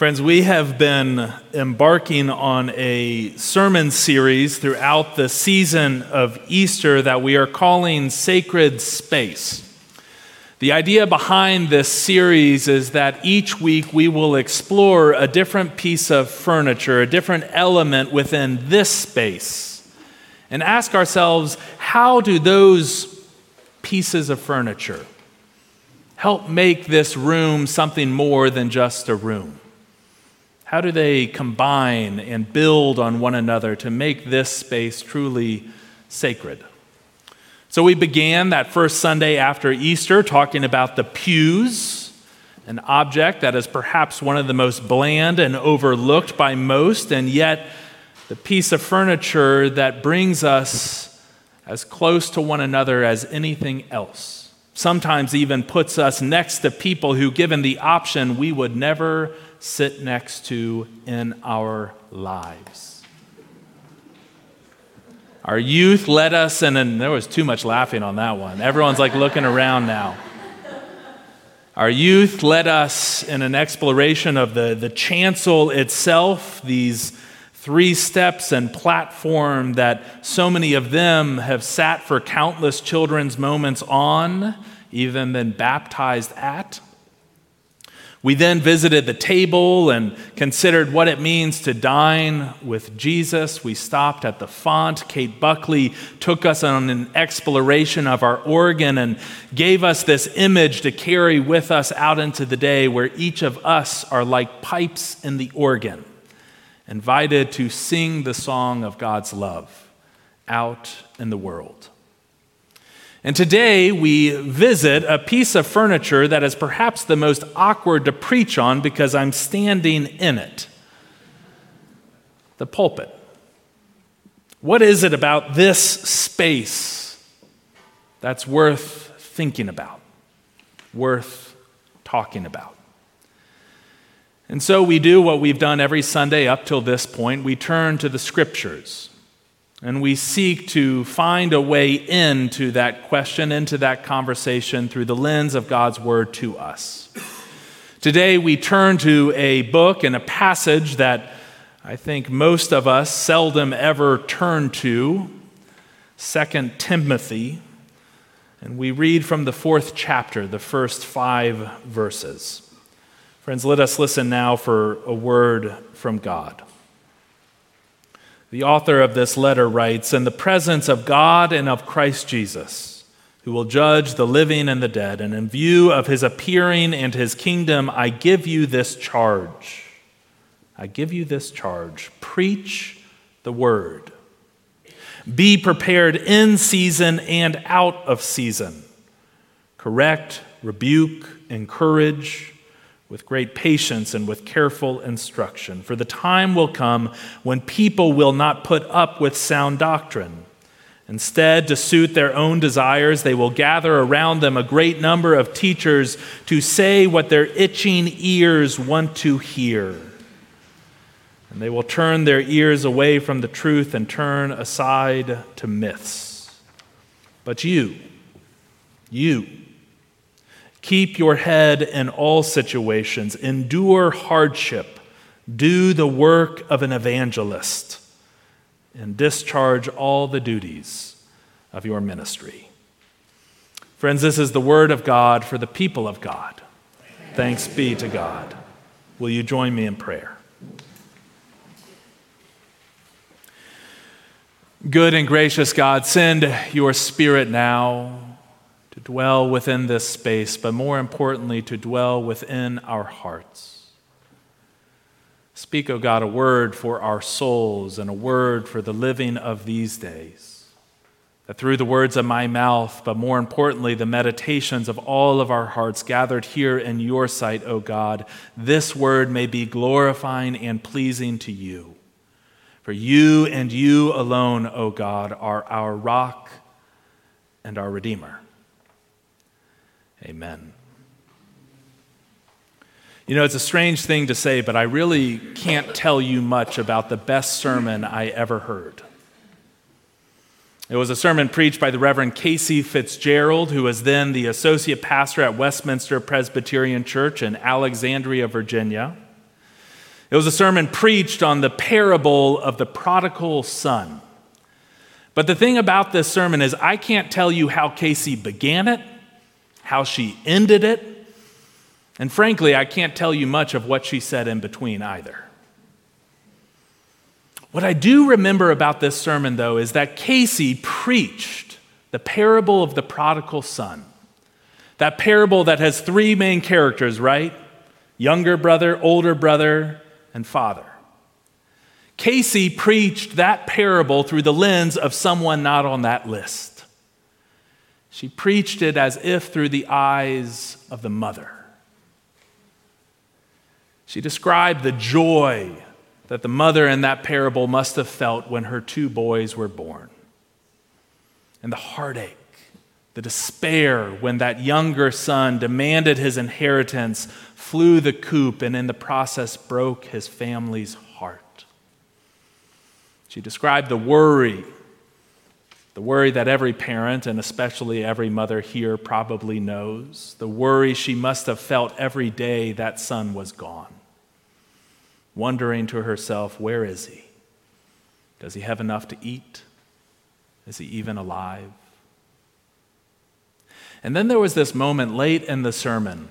Friends, we have been embarking on a sermon series throughout the season of Easter that we are calling Sacred Space. The idea behind this series is that each week we will explore a different piece of furniture, a different element within this space, and ask ourselves how do those pieces of furniture help make this room something more than just a room? How do they combine and build on one another to make this space truly sacred? So we began that first Sunday after Easter talking about the pews, an object that is perhaps one of the most bland and overlooked by most, and yet the piece of furniture that brings us as close to one another as anything else. Sometimes even puts us next to people who, given the option, we would never sit next to in our lives. Our youth led us, in, and there was too much laughing on that one. Everyone's like looking around now. Our youth led us in an exploration of the, the chancel itself, these three steps and platform that so many of them have sat for countless children's moments on, even been baptized at. We then visited the table and considered what it means to dine with Jesus. We stopped at the font. Kate Buckley took us on an exploration of our organ and gave us this image to carry with us out into the day where each of us are like pipes in the organ, invited to sing the song of God's love out in the world. And today we visit a piece of furniture that is perhaps the most awkward to preach on because I'm standing in it the pulpit. What is it about this space that's worth thinking about, worth talking about? And so we do what we've done every Sunday up till this point. We turn to the scriptures. And we seek to find a way into that question, into that conversation through the lens of God's word to us. Today, we turn to a book and a passage that I think most of us seldom ever turn to, 2 Timothy. And we read from the fourth chapter, the first five verses. Friends, let us listen now for a word from God. The author of this letter writes In the presence of God and of Christ Jesus, who will judge the living and the dead, and in view of his appearing and his kingdom, I give you this charge. I give you this charge preach the word. Be prepared in season and out of season. Correct, rebuke, encourage with great patience and with careful instruction. For the time will come when people will not put up with sound doctrine. Instead, to suit their own desires, they will gather around them a great number of teachers to say what their itching ears want to hear. And they will turn their ears away from the truth and turn aside to myths. But you, you, Keep your head in all situations, endure hardship, do the work of an evangelist, and discharge all the duties of your ministry. Friends, this is the word of God for the people of God. Thanks be to God. Will you join me in prayer? Good and gracious God, send your spirit now dwell within this space, but more importantly, to dwell within our hearts. Speak, O oh God, a word for our souls and a word for the living of these days. That through the words of my mouth, but more importantly, the meditations of all of our hearts gathered here in your sight, O oh God, this word may be glorifying and pleasing to you. For you and you alone, O oh God, are our rock and our Redeemer. Amen. You know, it's a strange thing to say, but I really can't tell you much about the best sermon I ever heard. It was a sermon preached by the Reverend Casey Fitzgerald, who was then the associate pastor at Westminster Presbyterian Church in Alexandria, Virginia. It was a sermon preached on the parable of the prodigal son. But the thing about this sermon is, I can't tell you how Casey began it, how she ended it, and frankly, I can't tell you much of what she said in between either. What I do remember about this sermon, though, is that Casey preached the parable of the prodigal son. That parable that has three main characters, right? Younger brother, older brother, and father. Casey preached that parable through the lens of someone not on that list. She preached it as if through the eyes of the mother. She described the joy that the mother in that parable must have felt when her two boys were born, and the heartache, the despair when that younger son demanded his inheritance, flew the coop, and in the process broke his family's heart. She described the worry, the worry that every parent, and especially every mother here, probably knows, the worry she must have felt every day that son was gone, wondering to herself, Where is he? Does he have enough to eat? Is he even alive? And then there was this moment late in the sermon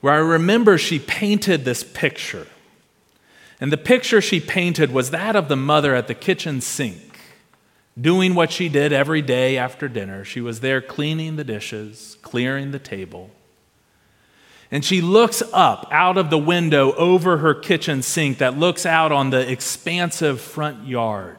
where I remember she painted this picture and the picture she painted was that of the mother at the kitchen sink, doing what she did every day after dinner. She was there cleaning the dishes, clearing the table. And she looks up out of the window over her kitchen sink that looks out on the expansive front yard.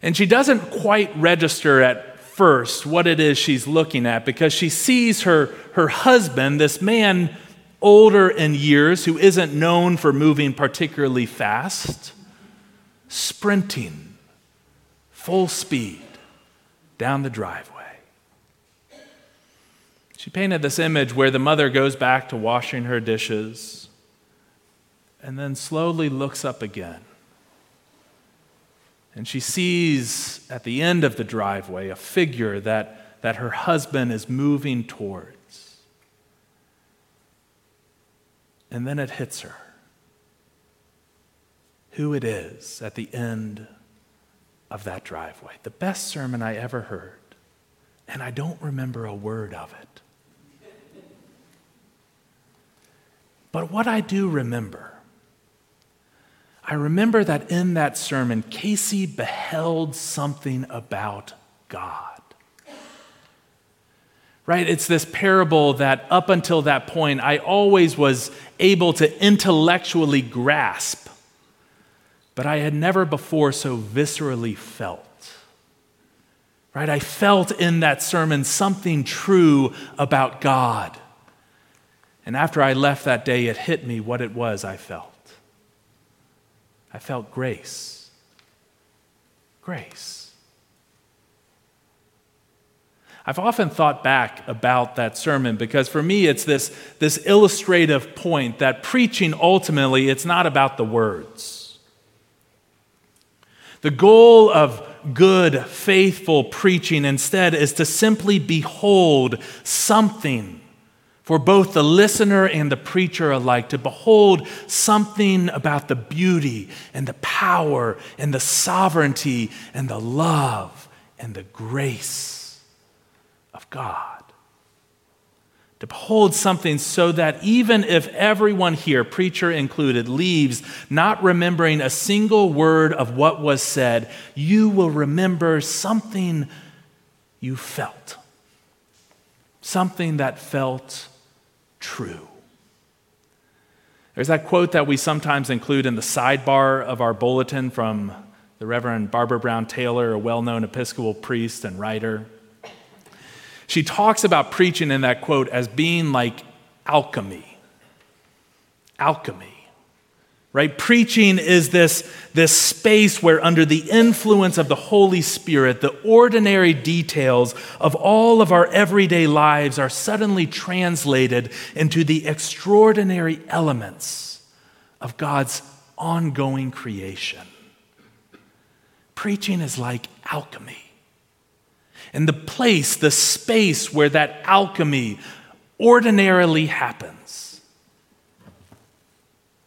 And she doesn't quite register at first what it is she's looking at because she sees her, her husband, this man older in years who isn't known for moving particularly fast, sprinting full speed down the driveway. She painted this image where the mother goes back to washing her dishes and then slowly looks up again. And she sees at the end of the driveway a figure that, that her husband is moving towards. And then it hits her who it is at the end of that driveway. The best sermon I ever heard, and I don't remember a word of it. But what I do remember, I remember that in that sermon, Casey beheld something about God right? It's this parable that up until that point, I always was able to intellectually grasp, but I had never before so viscerally felt. Right? I felt in that sermon something true about God. And after I left that day, it hit me what it was I felt. I felt grace. Grace. I've often thought back about that sermon because for me it's this, this illustrative point that preaching ultimately it's not about the words. The goal of good, faithful preaching instead is to simply behold something for both the listener and the preacher alike, to behold something about the beauty and the power and the sovereignty and the love and the grace of God. To behold something so that even if everyone here, preacher included, leaves not remembering a single word of what was said, you will remember something you felt. Something that felt true. There's that quote that we sometimes include in the sidebar of our bulletin from the Reverend Barbara Brown Taylor, a well known Episcopal priest and writer. She talks about preaching in that quote as being like alchemy. Alchemy. Right? Preaching is this, this space where, under the influence of the Holy Spirit, the ordinary details of all of our everyday lives are suddenly translated into the extraordinary elements of God's ongoing creation. Preaching is like alchemy and the place, the space where that alchemy ordinarily happens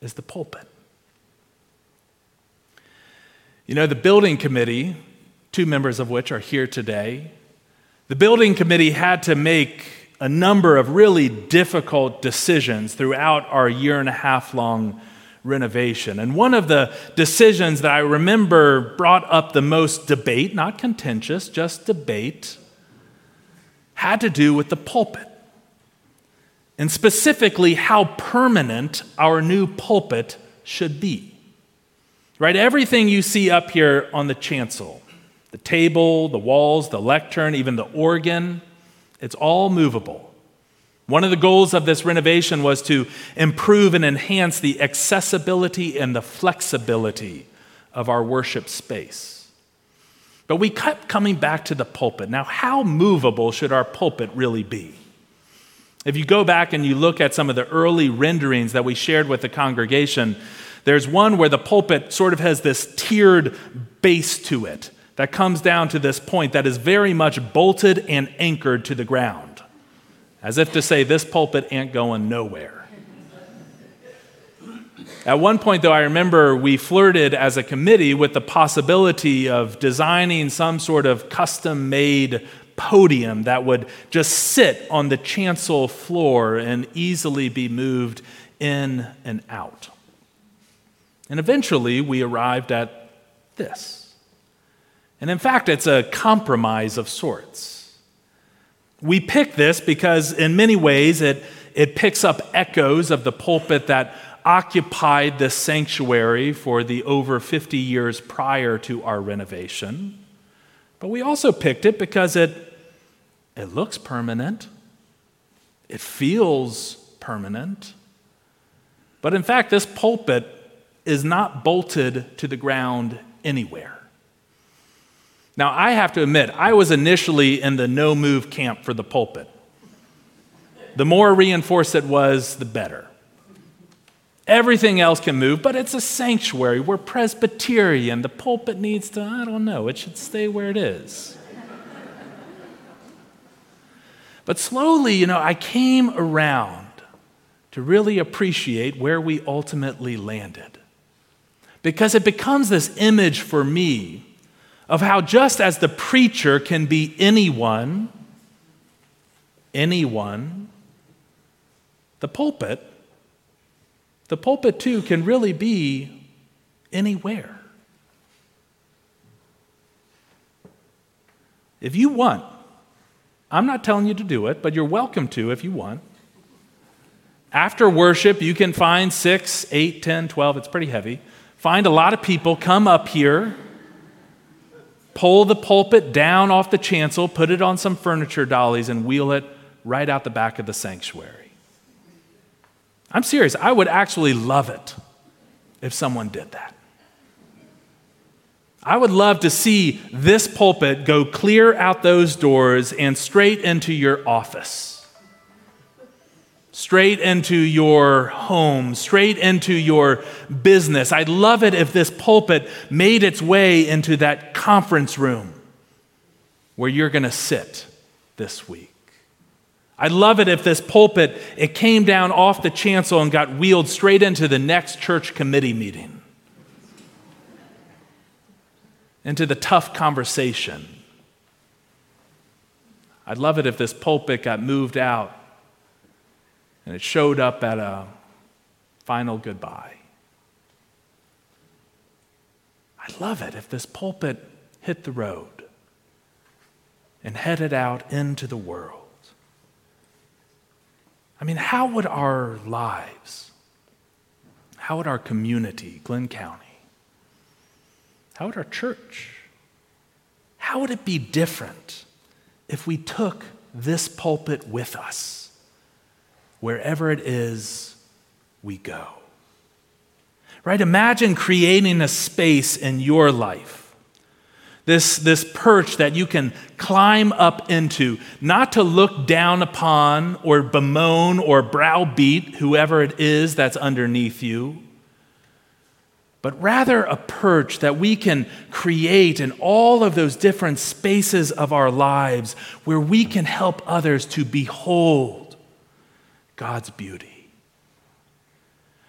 is the pulpit. You know, the building committee, two members of which are here today, the building committee had to make a number of really difficult decisions throughout our year and a half long renovation. And one of the decisions that I remember brought up the most debate, not contentious, just debate, had to do with the pulpit. And specifically, how permanent our new pulpit should be. Right? Everything you see up here on the chancel, the table, the walls, the lectern, even the organ, it's all movable. One of the goals of this renovation was to improve and enhance the accessibility and the flexibility of our worship space. But we kept coming back to the pulpit. Now, how movable should our pulpit really be? If you go back and you look at some of the early renderings that we shared with the congregation, there's one where the pulpit sort of has this tiered base to it that comes down to this point that is very much bolted and anchored to the ground, as if to say, this pulpit ain't going nowhere. At one point, though, I remember we flirted as a committee with the possibility of designing some sort of custom made podium that would just sit on the chancel floor and easily be moved in and out. And eventually, we arrived at this. And in fact, it's a compromise of sorts. We pick this because, in many ways, it, it picks up echoes of the pulpit that occupied this sanctuary for the over 50 years prior to our renovation. But we also picked it because it it looks permanent, it feels permanent. But in fact, this pulpit is not bolted to the ground anywhere. Now, I have to admit, I was initially in the no move camp for the pulpit. The more reinforced it was, the better. Everything else can move, but it's a sanctuary. We're Presbyterian. The pulpit needs to, I don't know, it should stay where it is. But slowly, you know, I came around to really appreciate where we ultimately landed. Because it becomes this image for me of how just as the preacher can be anyone, anyone, the pulpit, the pulpit too can really be anywhere. If you want I'm not telling you to do it, but you're welcome to if you want. After worship, you can find six, eight, ten, twelve. it's pretty heavy. Find a lot of people, come up here, pull the pulpit down off the chancel, put it on some furniture dollies, and wheel it right out the back of the sanctuary. I'm serious. I would actually love it if someone did that. I would love to see this pulpit go clear out those doors and straight into your office, straight into your home, straight into your business. I'd love it if this pulpit made its way into that conference room where you're going to sit this week. I'd love it if this pulpit it came down off the chancel and got wheeled straight into the next church committee meeting into the tough conversation. I'd love it if this pulpit got moved out and it showed up at a final goodbye. I'd love it if this pulpit hit the road and headed out into the world. I mean, how would our lives, how would our community, Glenn County, how would our church? How would it be different if we took this pulpit with us wherever it is we go? Right? Imagine creating a space in your life. This, this perch that you can climb up into, not to look down upon or bemoan or browbeat whoever it is that's underneath you, but rather a perch that we can create in all of those different spaces of our lives where we can help others to behold God's beauty.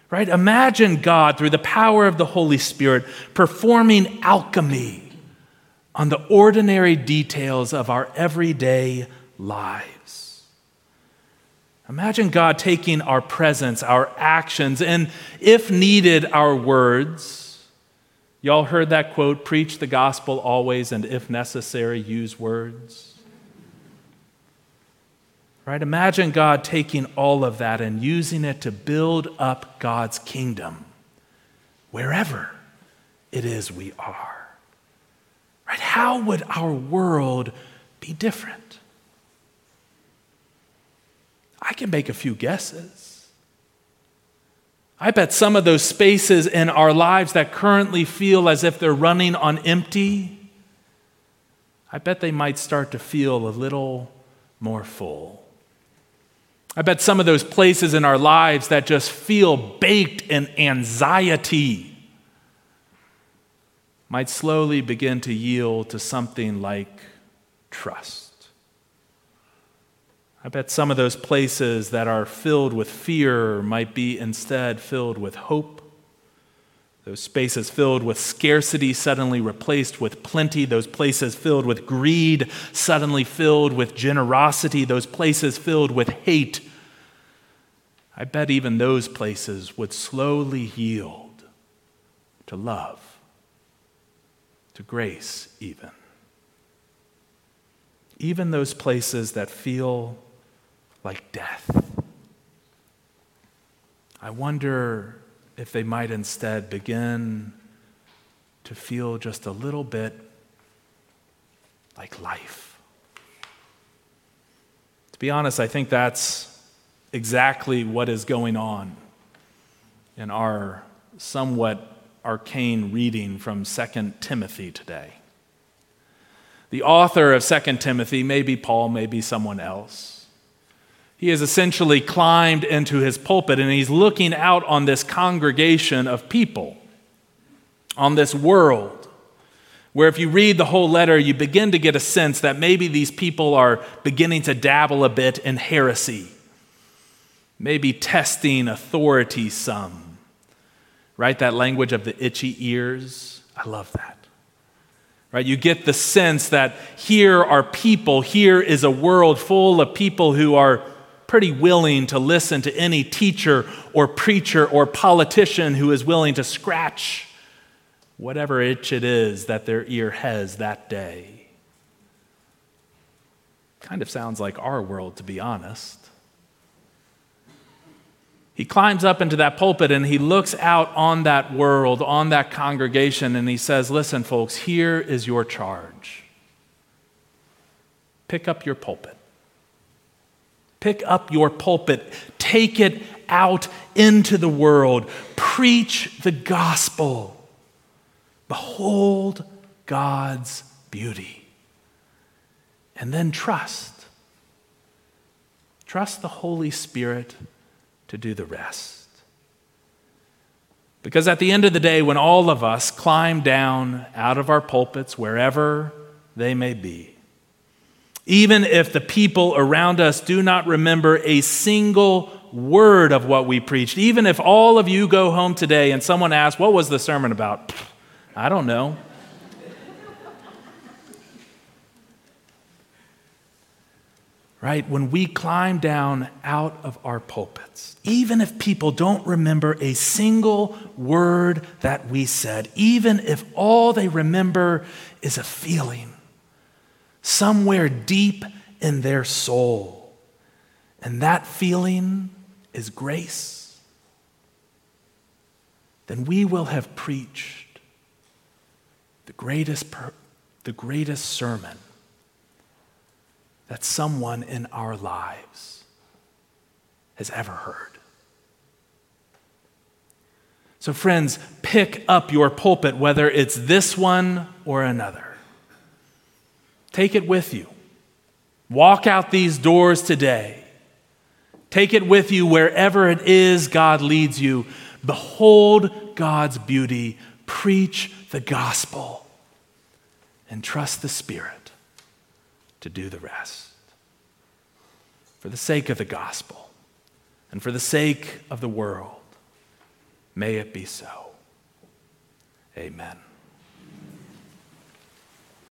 Right? Imagine God, through the power of the Holy Spirit, performing alchemy on the ordinary details of our everyday lives. Imagine God taking our presence, our actions, and if needed, our words. Y'all heard that quote preach the gospel always, and if necessary, use words. Right? Imagine God taking all of that and using it to build up God's kingdom wherever it is we are. Right? How would our world be different? I can make a few guesses. I bet some of those spaces in our lives that currently feel as if they're running on empty, I bet they might start to feel a little more full. I bet some of those places in our lives that just feel baked in anxiety might slowly begin to yield to something like trust. I bet some of those places that are filled with fear might be instead filled with hope. Those spaces filled with scarcity suddenly replaced with plenty. Those places filled with greed suddenly filled with generosity. Those places filled with hate I bet even those places would slowly yield to love, to grace, even. Even those places that feel like death. I wonder if they might instead begin to feel just a little bit like life. To be honest, I think that's exactly what is going on in our somewhat arcane reading from 2 Timothy today. The author of 2 Timothy, maybe Paul, maybe someone else, he has essentially climbed into his pulpit and he's looking out on this congregation of people, on this world, where if you read the whole letter, you begin to get a sense that maybe these people are beginning to dabble a bit in heresy maybe testing authority some. Right? That language of the itchy ears. I love that. Right? You get the sense that here are people, here is a world full of people who are pretty willing to listen to any teacher or preacher or politician who is willing to scratch whatever itch it is that their ear has that day. Kind of sounds like our world, to be honest. He climbs up into that pulpit and he looks out on that world, on that congregation, and he says, Listen, folks, here is your charge. Pick up your pulpit. Pick up your pulpit. Take it out into the world. Preach the gospel. Behold God's beauty. And then trust. Trust the Holy Spirit to do the rest. Because at the end of the day, when all of us climb down out of our pulpits, wherever they may be, even if the people around us do not remember a single word of what we preached, even if all of you go home today and someone asks, What was the sermon about? I don't know. right? When we climb down out of our pulpits, even if people don't remember a single word that we said, even if all they remember is a feeling somewhere deep in their soul, and that feeling is grace, then we will have preached the greatest, per- the greatest sermon that someone in our lives has ever heard. So, friends, pick up your pulpit, whether it's this one or another. Take it with you. Walk out these doors today. Take it with you wherever it is God leads you. Behold God's beauty. Preach the gospel and trust the Spirit to do the rest. For the sake of the gospel and for the sake of the world, May it be so. Amen.